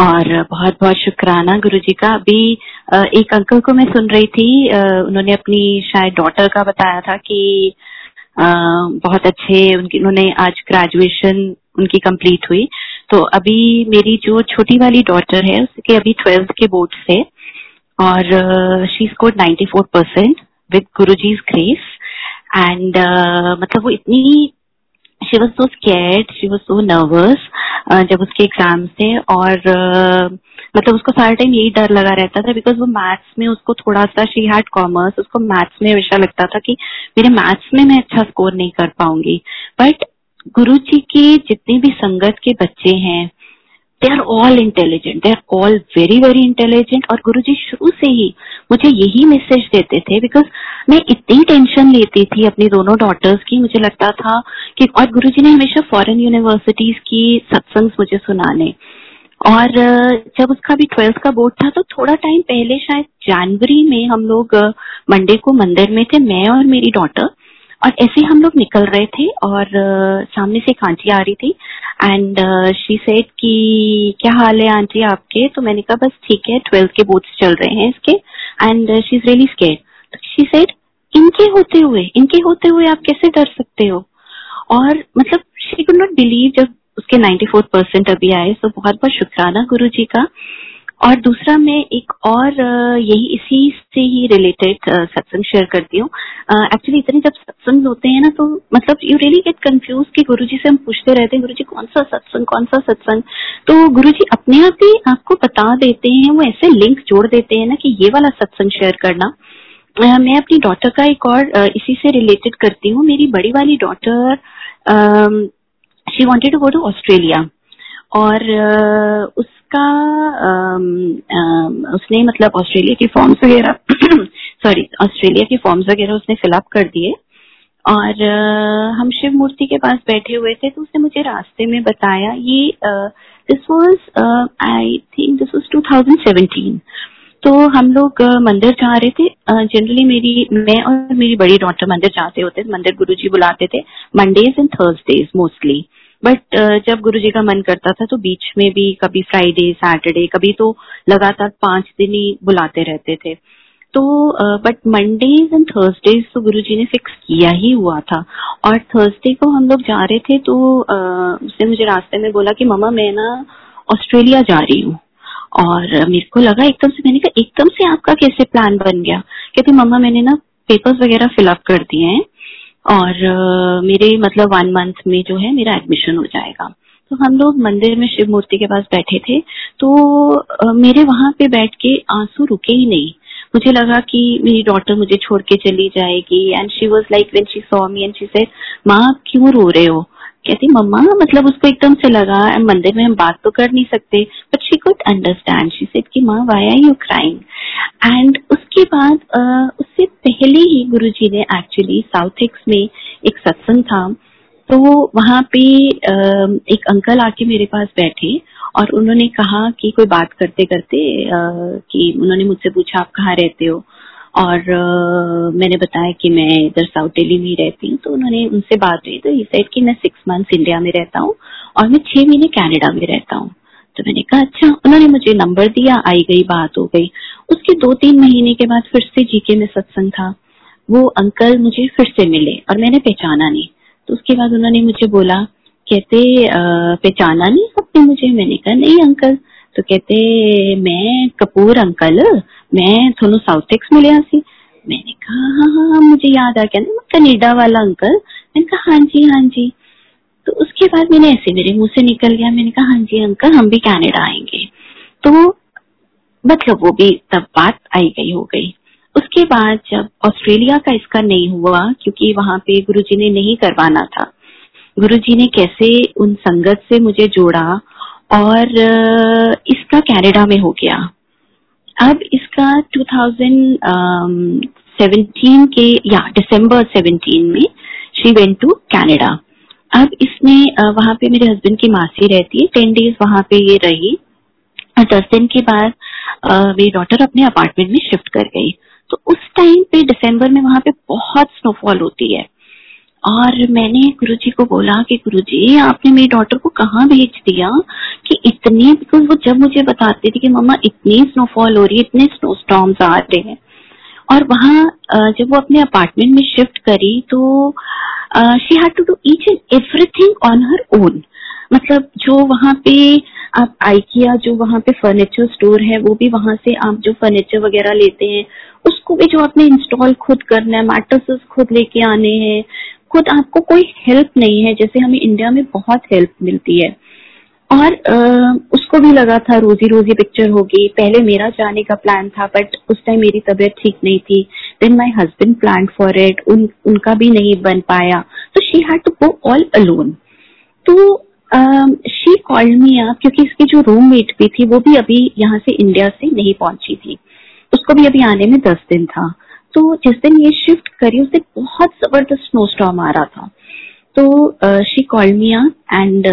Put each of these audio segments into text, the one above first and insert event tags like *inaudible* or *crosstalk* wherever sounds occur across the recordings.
और बहुत बहुत शुक्राना गुरु जी का। अभी एक अंकल को मैं सुन रही थी उन्होंने अपनी शायद डॉटर का बताया था कि बहुत अच्छे उनकी, उन्होंने आज ग्रेजुएशन उनकी कंप्लीट हुई। तो अभी मेरी जो छोटी वाली डॉटर है, उसके अभी ट्वेल्थ के बोर्ड से और she score ninety four percent with Guru ji's grace and मतलब वो इतनी she was so scared she was so nervous जब उसके एग्ज़ाम थे और मतलब उसको सारा टाइम यही डर लगा रहता था बिकॉज़ वो मैथ्स में उसको थोड़ा सा शी हैड कॉमर्स उसको मैथ्स में हमेशा लगता था कि मेरे मैथ्स में मैं अच्छा स्कोर नहीं कर पाऊँगी। बट गुरु जी के जितने भी संगत के बच्चे हैं they are all intelligent they are all very very intelligent और गुरु जी शुरू से ही मुझे यही मैसेज देते थे बिकॉज़ मैं इतनी टेंशन लेती थी अपनी दोनों डॉटर्स की। मुझे लगता था कि और गुरु जी ने हमेशा फॉरेन यूनिवर्सिटीज की सत्संग मुझे सुनाने। और जब उसका भी ट्वेल्थ का बोर्ड था तो थोड़ा टाइम पहले शायद जनवरी में हम लोग मंडे को मंदिर में थे, मैं और मेरी डॉटर और ऐसे हम लोग निकल रहे थे और सामने से एक आंटी आ रही थी एंड शी सेड कि, क्या हाल है आंटी आपके? तो मैंने कहा, बस ठीक है ट्वेल्थ के बोर्ड्स चल रहे हैं इसके and she is really scared तो शी सेड इनके होते हुए, इनके होते हुए आप कैसे डर सकते हो? और मतलब शी कुड नॉट बिलीव जब उसके 94 परसेंट अभी आए तो बहुत बहुत शुक्राना गुरु जी का। और दूसरा मैं एक और यही इसी से ही रिलेटेड सत्संग शेयर करती हूँ। एक्चुअली इतने जब सत्संग होते हैं ना तो मतलब यू रियली गेट कंफ्यूज कि गुरुजी से हम पूछते रहते हैं, गुरुजी कौन सा सत्संग कौन सा सत्संग तो गुरुजी अपने आप ही आपको बता देते हैं, वो ऐसे लिंक जोड़ देते हैं ना कि ये वाला सत्संग शेयर करना। मैं अपनी डॉटर का एक और इसी से रिलेटेड करती हूँ। मेरी बड़ी वाली daughter she wanted to go to Australia और उस उसका उसने मतलब ऑस्ट्रेलिया के फॉर्म्स वगैरह *clears throat* सॉरी ऑस्ट्रेलिया के फॉर्म्स वगैरह उसने फिलअप कर दिए। और हम शिव मूर्ति के पास बैठे हुए थे तो उसने मुझे रास्ते में बताया, ये this was I think this was 2017 तो हम लोग मंदिर जा रहे थे। जनरली मेरी, मैं और मेरी बड़ी डॉटर मंदिर जाते होते मंदिर गुरुजी बुलाते थे Mondays and Thursdays mostly but uh, जब गुरु जी का मन करता था तो बीच में भी कभी फ्राइडे सैटरडे कभी तो लगातार पाँच दिन ही बुलाते रहते थे। तो बट मंडेज एंड थर्सडेज तो गुरु जी ने फिक्स किया ही हुआ था। और थर्सडे को हम लोग जा रहे थे तो uh, उसने मुझे रास्ते में बोला कि ममा मैं ना ऑस्ट्रेलिया जा रही हूँ। और मेरे को लगा एकदम से मैंने कहा एकदम से आपका कैसे प्लान बन गया? कहते मम्मा मैंने ना पेपर्स वगैरह फिलअप कर दिए हैं। और मेरे मतलब वन मंथ में जो है मेरा एडमिशन हो जाएगा। तो हम लोग मंदिर में शिव मूर्ति के पास बैठे थे तो मेरे वहाँ पे बैठ के आँसू रुके ही नहीं। मुझे लगा कि मेरी डॉटर मुझे छोड़ के चली जाएगी and she was like when she saw me and she say माँ क्यों रो रहे हो? कहती, मम्मा मतलब उसको एकदम से लगा, मंदिर में हम बात तो कर नहीं सकते but she could understand she said कि, माँ why are you crying and उसके बाद उससे पहले ही गुरुजी ने एक्चुअली साउथ एक्स में एक सत्संग था तो वहाँ पे एक अंकल आके मेरे पास बैठे और उन्होंने कहा कि कोई बात करते करते कि उन्होंने मुझसे पूछा, आप कहाँ रहते हो? और uh, मैंने बताया कि मैं इधर साउथ दिल्ली में रहती हूँ तो उन्होंने उनसे बात हुई तो ये सेड कि मैं सिक्स मंथ्स इंडिया में रहता हूँ और मैं छह महीने कनाडा में रहता हूँ। तो मैंने कहा अच्छा उन्होंने मुझे नंबर दिया आई गई बात हो गई। उसके दो तीन महीने के बाद फिर से जीके में सत्संग था। वो अंकल मुझे फिर से मिले और मैंने पहचाना नहीं। तो उसके बाद उन्होंने मुझे बोला कहते पहचाना नहीं सबने मुझे? मैंने कहा नहीं अंकल तो कहते मैं कपूर अंकल मैं थोनू साउथ एक्स मिले सी मैंने कहा हाँ हाँ हाँ मुझे याद आ गया। ना कनेडा वाला अंकल। मैंने कहा हाँ जी हाँ जी। तो उसके बाद मैंने ऐसे मेरे मुँह से निकल गया। मैंने कहा हाँ जी, अंकल, हम भी कनाडा आएँगे। तो मतलब वो भी तब बात आई गई, हो गई। उसके बाद जब ऑस्ट्रेलिया का इसका नहीं हुआ, क्योंकि वहाँ पे गुरुजी ने नहीं करवाना था। गुरुजी ने कैसे उन संगत से मुझे जोड़ा और इसका कनाडा में हो गया। अब इसका 2017 के, या दिसंबर 17 में शी वेंट टू कनाडा अब इसने वहाँ पे मेरे हस्बैंड की मासी रहती है टेन डेज़ वहाँ पे ये रही। और दस दिन के बाद मेरी डॉटर अपने अपार्टमेंट में शिफ्ट कर गई। तो उस टाइम पे दिसंबर में वहाँ पे बहुत स्नोफॉल होती है। और मैंने गुरु जी को बोला कि गुरु जी आपने मेरी डॉटर को कहाँ भेज दिया कि इतनी बिकॉज़ वो जब मुझे बताती थी कि मम्मा इतनी स्नोफॉल हो रही है, इतने स्नो स्टॉर्म्स आ रहे हैं। और वहाँ जब वो अपने अपार्टमेंट में शिफ्ट करी तो she had to do each and everything on her own मतलब जो वहाँ पे आप आइकिया जो वहाँ पे फर्नीचर स्टोर है, वो भी वहाँ से आप जो फर्नीचर वगैरह लेते हैं, उसको भी जो आपने इंस्टॉल खुद करना है मैट्रेसेस खुद लेके आने हैं खुद आपको कोई हेल्प नहीं है जैसे हमें इंडिया में बहुत हेल्प मिलती है। और आ, उसको भी लगा था रोजी रोजी पिक्चर होगी। पहले मेरा जाने का प्लान था बट उस टाइम मेरी तबीयत ठीक नहीं थी। Then my husband plan for it उन उनका भी नहीं बन पाया। तो she had to go all alone तो शी कॉल्ड मी आप क्योंकि इसकी जो रूममेट भी थी वो भी अभी यहाँ से इंडिया से नहीं पहुँची थी। उसको भी अभी आने में दस दिन था। तो जिस दिन ये शिफ्ट करी उस दिन बहुत ज़बरदस्त स्नो स्टॉम आ रहा था। तो she called me and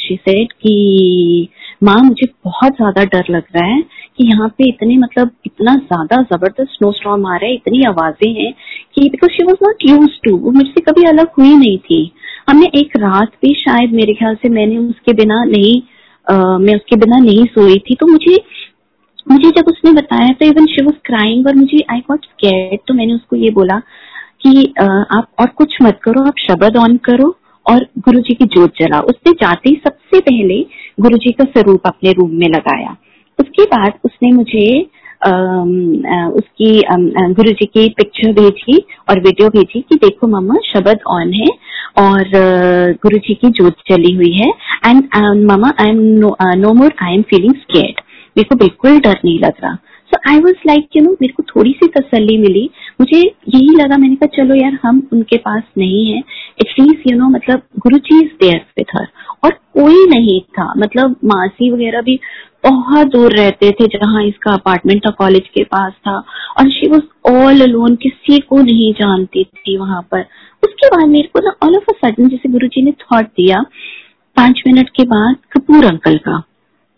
she said कि माँ मुझे बहुत ज़्यादा डर लग रहा है कि यहाँ पे इतने मतलब इतना ज़्यादा ज़बरदस्त स्नो स्टॉम आ रहा है इतनी आवाज़ें हैं कि because she was not used to वो मुझसे कभी अलग हुई नहीं थी। हमने एक रात भी शायद मेरे ख्याल से मैंने उसके बिना नहीं uh, मैं उसके बिना नहीं सोई थी तो मुझे मुझे जब उसने बताया तो इवन शी वॉज़ क्राइंग और मुझे आई गॉट स्केर्ड तो मैंने उसको ये बोला कि आप और कुछ मत करो, आप शब्द ऑन करो और गुरु जी की जोत जला उसने जाते ही सबसे पहले गुरु जी का स्वरूप अपने रूम में लगाया। उसके बाद उसने मुझे उसकी गुरु जी की पिक्चर भेजी और वीडियो भेजी कि देखो मम्मा शब्द ऑन है और गुरु जी की जोत जली हुई है। And mamma I am no more I am feeling scared मेरे को बिल्कुल डर नहीं लग रहा। So I was like you know मेरे को थोड़ी सी तसल्ली मिली। मुझे यही लगा, मैंने कहा, चलो यार, हम उनके पास नहीं है। एटलीस्ट यू नो मतलब Guru ji is there with her और कोई नहीं था। मतलब मासी वगैरह भी बहुत दूर रहते थे, जहाँ इसका अपार्टमेंट था कॉलेज के पास था। और शी वॉज़ ऑल अलोन किसी को नहीं जानती थी वहाँ पर। उसके बाद मेरे को ना ऑल ऑफ़ अ सडन जैसे गुरु जी ने थॉट दिया, पाँच मिनट के बाद कपूर अंकल का।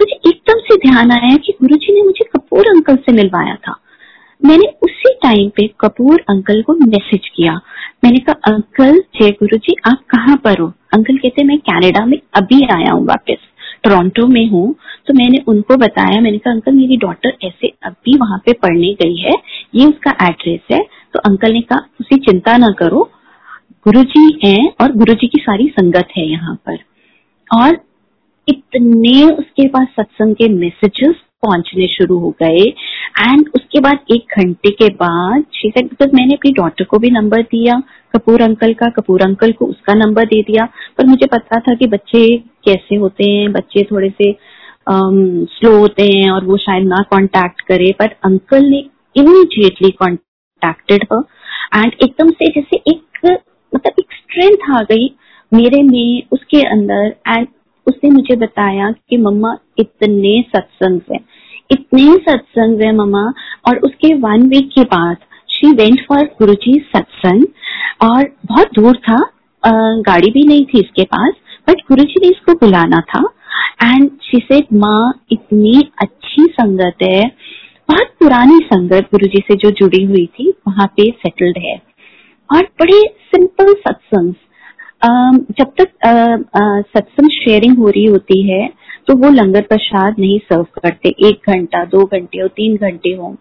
मुझे एकदम से ध्यान आया कि गुरुजी ने मुझे कपूर अंकल से मिलवाया था। मैंने उसी टाइम पे कपूर अंकल को मैसेज किया। मैंने कहा, अंकल, जय गुरु जी आप कहाँ पर हो? अंकल कहते, मैं कनाडा में अभी आया हूँ वापस टोरंटो में हूँ। तो मैंने उनको बताया, मैंने कहा, अंकल, मेरी डॉटर ऐसे अभी वहाँ पे पढ़ने गई है, ये उसका एड्रेस है। तो अंकल ने कहा, उसी चिंता ना करो, गुरुजी हैं और गुरुजी की सारी संगत है यहाँ पर। और इतने उसके पास सत्संग के मैसेजेस पहुँचने शुरू हो गए। एंड उसके बाद एक घंटे के बाद बिकॉज़ मैंने अपनी डॉटर को भी नंबर दिया कपूर अंकल का कपूर अंकल को उसका नंबर दे दिया। पर मुझे पता था कि बच्चे कैसे होते हैं बच्चे थोड़े से स्लो um, होते हैं और वो शायद ना कांटेक्ट करे। पर अंकल ने इमीडिएटली कॉन्टेक्टेड एंड एकदम से जैसे एक मतलब एक स्ट्रेंथ आ गई मेरे में उसके अंदर। एंड उसने मुझे बताया कि मम्मा इतने सत्संग है। इतने सत्संग है मम्मा। और उसके वन वीक के बाद शी वेंट फॉर गुरु जी सत्संग। और बहुत दूर था। गाड़ी भी नहीं थी इसके पास बट गुरु जी ने इसको बुलाना था। एंड शी सेड माँ, इतनी अच्छी संगत है। बहुत पुरानी संगत गुरु जी से जो जुड़ी हुई थी, वहाँ पे सेटल्ड है। और बड़े सिंपल सत्संग जब तक सत्संग शेयरिंग हो रही होती है तो वो लंगर प्रसाद नहीं सर्व करते। एक घंटा, दो घंटे और तीन घंटे हो।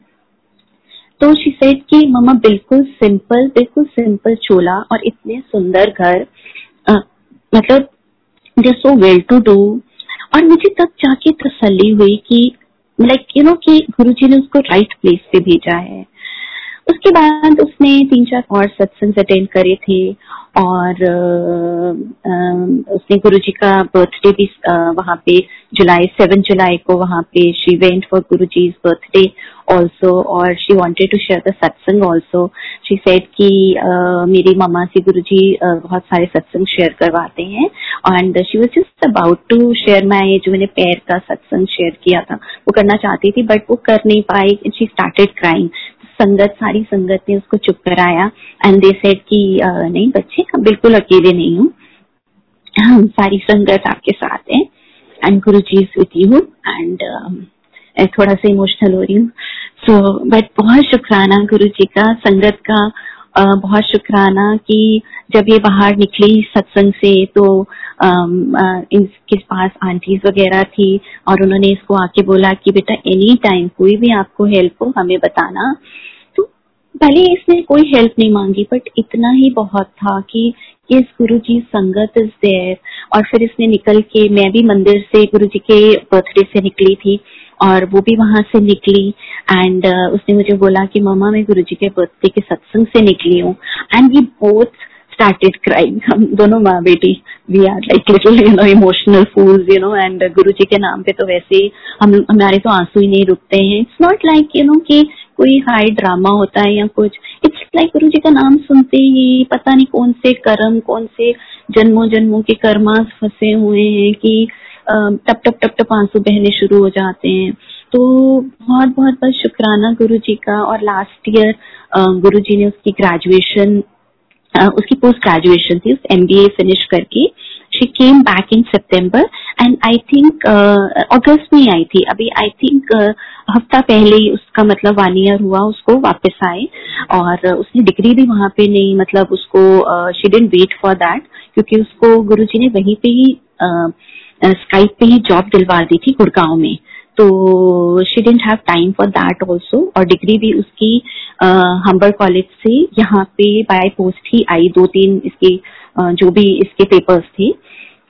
तो शी सेड कि, मम्मा, बिल्कुल सिंपल बिल्कुल सिंपल चोला और इतने सुंदर घर। मतलब they so well to do और मुझे तब जाके तसल्ली हुई कि लाइक यू नो कि गुरु जी ने उसको राइट प्लेस पे भेजा है। उसके बाद उसने तीन चार और सत्संग अटेंड करे थे और उसने गुरु जी का बर्थडे भी वहाँ पे जुलाई सेवन जुलाई को वहाँ पे she went for Guru ji birthday also और she wanted to share the satsang also she said कि मेरी मामा से गुरु जी बहुत सारे सत्संग शेयर करवाते हैं and she was just about to share my जो मैंने पैर का सत्संग शेयर किया था, वो करना चाहती थी बट वो कर नहीं पाई शी स्टार्टेड क्राइंग संगत, सारी संगत ने उसको चुप कराया एंड दे सेड कि नहीं बच्चे बिल्कुल अकेले नहीं हूँ। हम सारी संगत आपके साथ है and Guru ji with you and थोड़ा सा इमोशनल हो रही हूँ। सो बट बहुत शुक्राना गुरु जी का, संगत का बहुत शुक्राना कि जब ये बाहर निकली सत्संग से तो इनके पास आंटीज वगैरह थी और उन्होंने इसको आके बोला कि बेटा एनी टाइम कोई भी आपको हेल्प हो, हमें बताना। तो पहले इसने कोई हेल्प नहीं मांगी बट इतना ही बहुत था कि इस गुरु जी संगत इज़ देयर और फिर इसने निकल के, मैं भी मंदिर से गुरु जी के बर्थडे से निकली थी। और वो भी वहाँ से निकली। एंड uh, उसने मुझे बोला कि मामा मैं गुरु जी के बर्थडे के सत्संग से निकली हूँ। And we both started crying. *laughs* हम दोनों माँ बेटी we are like little you know emotional fools you know and Guru ji के नाम पे तो वैसे ही हम हमारे तो आँसू ही नहीं रुकते हैं। It's not like you know कि कोई हाई ड्रामा होता है या कुछ। इट्स लाइक गुरु जी का नाम सुनते ही पता नहीं कौन से कर्म कौन से जन्मों जन्मों के कर्मास फंसे हुए हैं कि टप टप टप टप आँसू बहने शुरू हो जाते हैं। तो बहुत बहुत बहुत शुक्राना गुरु जी का और लास्ट ईयर गुरु जी ने उसकी ग्रेजुएशन उसकी पोस्ट ग्रेजुएशन थी एम बी ए फिनिश करके। She came back in September and I think अगस्त में आई थी। अभी आई थिंक uh, हफ़्ता पहले ही उसका मतलब वन ईयर हुआ उसको वापस आए और उसने डिग्री भी वहाँ पे नहीं मतलब उसको she didn't wait for that क्योंकि उसको गुरुजी ने वहीं पे ही स्काइप uh, पे ही जॉब दिलवा दी थी गुड़गांव में। तो she didn't have time for that also और डिग्री भी उसकी हम्बर कॉलेज से यहाँ पे बाय पोस्ट ही आई। दो तीन इसके uh, जो भी इसके पेपर्स थे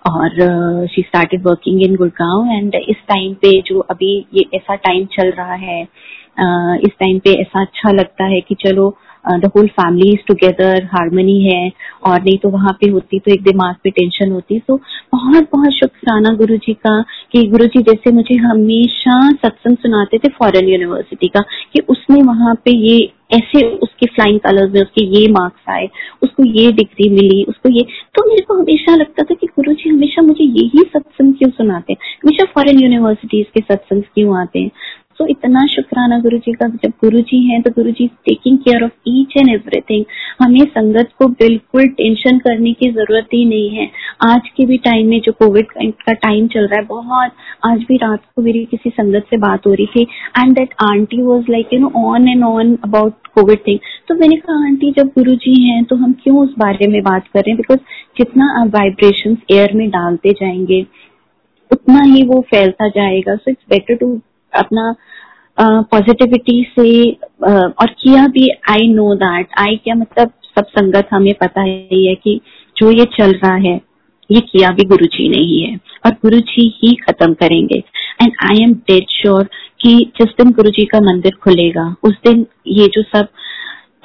और she started working in Gurgaon and इस टाइम पे जो अभी ये ऐसा टाइम चल रहा है uh, इस टाइम पे ऐसा अच्छा लगता है कि चलो the whole family is together harmony है, और नहीं तो वहाँ पे होती तो एक दिमाग पे टेंशन होती। तो बहुत बहुत शुक्राना गुरु जी का कि गुरु जी जैसे मुझे हमेशा सत्संग सुनाते थे फॉरेन यूनिवर्सिटी का, कि उसने वहाँ पे ये ऐसे उसके फ्लाइंग कलर्स में उसके ये मार्क्स आए, उसको ये डिग्री मिली, उसको ये। तो मेरे को हमेशा लगता था कि गुरु जी हमेशा मुझे यही सत्संग क्यों सुनाते हैं? हमेशा फॉरेन यूनिवर्सिटीज के सत्संग क्यों आते हैं? तो इतना शुक्राना गुरु जी का, जब गुरु जी है तो Guru ji taking care of each and everything हमें संगत को बिल्कुल टेंशन करने की ज़रूरत ही नहीं है। आज के भी टाइम में जो कोविड का टाइम चल रहा है, बहुत, आज भी रात को मेरी किसी संगत से बात हो रही थी and that aunty was like you know on and on about Covid thing तो मैंने कहा, आंटी, जब गुरु जी हैं तो हम क्यों उस बारे में बात कर रहे हैं? बिकॉज़ जितना आप वाइब्रेशन एयर में डालते जाएँगे, उतना ही वो फैलता जाएगा। सो इट्स बेटर टू अपना पॉजिटिविटी से और किया भी आई नो दैट आई क्या मतलब सब संगत हमें पता ही है कि जो ये चल रहा है ये किया भी गुरु जी ने ही है और गुरु जी ही खत्म करेंगे. And I am dead sure कि जिस दिन गुरु जी का मंदिर खुलेगा उस दिन ये जो सब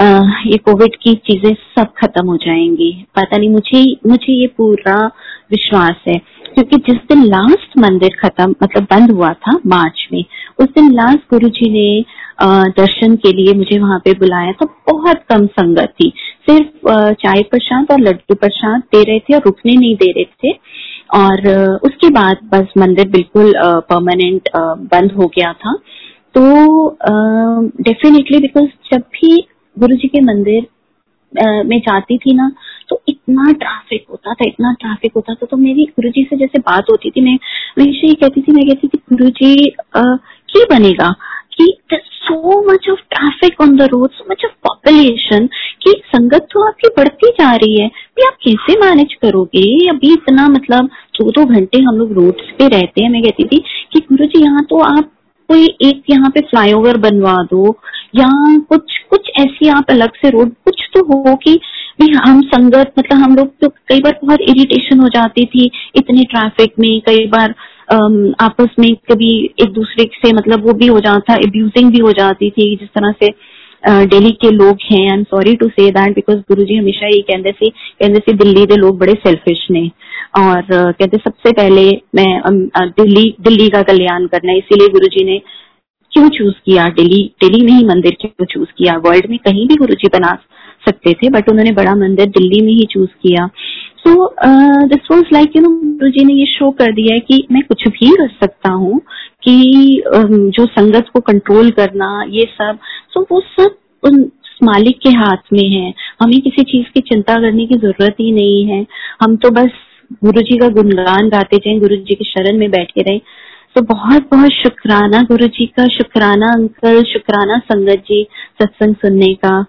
आ, ये कोविड की चीज़ें सब खत्म हो जाएँगी. पता नहीं मुझे मुझे ये पूरा विश्वास है. क्योंकि जिस दिन लास्ट मंदिर खत्म मतलब बंद हुआ था मार्च में, उस दिन लास्ट गुरु जी ने दर्शन के लिए मुझे वहाँ पे बुलाया तो बहुत कम संगत थी। सिर्फ़ चाय प्रसाद और लड्डू प्रसाद दे रहे थे और रुकने नहीं दे रहे थे। और उसके बाद बस मंदिर बिल्कुल परमानेंट बंद हो गया था। तो डेफिनेटली बिकॉज़ जब भी गुरु जी के मंदिर में जाती थी ना तो इतना ट्रैफ़िक होता था, इतना ट्रैफ़िक होता था तो मेरी गुरु जी से जैसे बात होती थी, मैं हमेशा ये कहती थी, मैं कहती थी गुरु जी क्या बनेगा कि so much of traffic on the road so much of population कि संगत तो आपकी बढ़ती जा रही है भी आप कैसे मैनेज करोगे? अभी इतना मतलब दो दो घंटे हम लोग रोड पे रहते हैं, मैं कहती थी कि गुरु जी यहाँ तो आप कोई एक यहाँ पे फ्लाईओवर बनवा दो या कुछ कुछ ऐसी आप अलग से रोड, कुछ तो हो कि हम संगत मतलब हम लोग तो कई बार बहुत इरिटेशन हो जाती थी इतने ट्रैफ़िक में, कई बार आपस में कभी एक दूसरे से मतलब वो भी हो जाता एब्यूजिंग भी हो जाती थी, जिस तरह से दिल्ली के लोग हैं। I am sorry to say that because Guru ji हमेशा ये कहते थे कहते थे दिल्ली के लोग बड़े सेल्फिश ने। और कहते सबसे पहले मैं दिल्ली दिल्ली का कल्याण करना, इसीलिए गुरु जी ने क्यों चूज़ किया? दिल्ली दिल्ली में ही मंदिर क्यों चूज़ किया? वर्ल्ड में कहीं भी गुरु जी बना सकते थे बट उन्होंने बड़ा मंदिर दिल्ली में ही चूज़ किया। So this was like you know Guru ji ने ये शो कर दिया है कि मैं कुछ भी कर सकता हूँ कि um, जो संगत को कंट्रोल करना ये सब। सो so, वो सब उन मालिक के हाथ में है। हमें किसी चीज़ की चिंता करने की ज़रूरत ही नहीं है। हम तो बस गुरु जी का गुणगान गाते जाए गुरु जी के शरण में बैठे रहे। तो बहुत बहुत शुक्राना गुरु जी का, शुक्राना अंकल, शुक्राना संगत जी सत्संग सुनने का।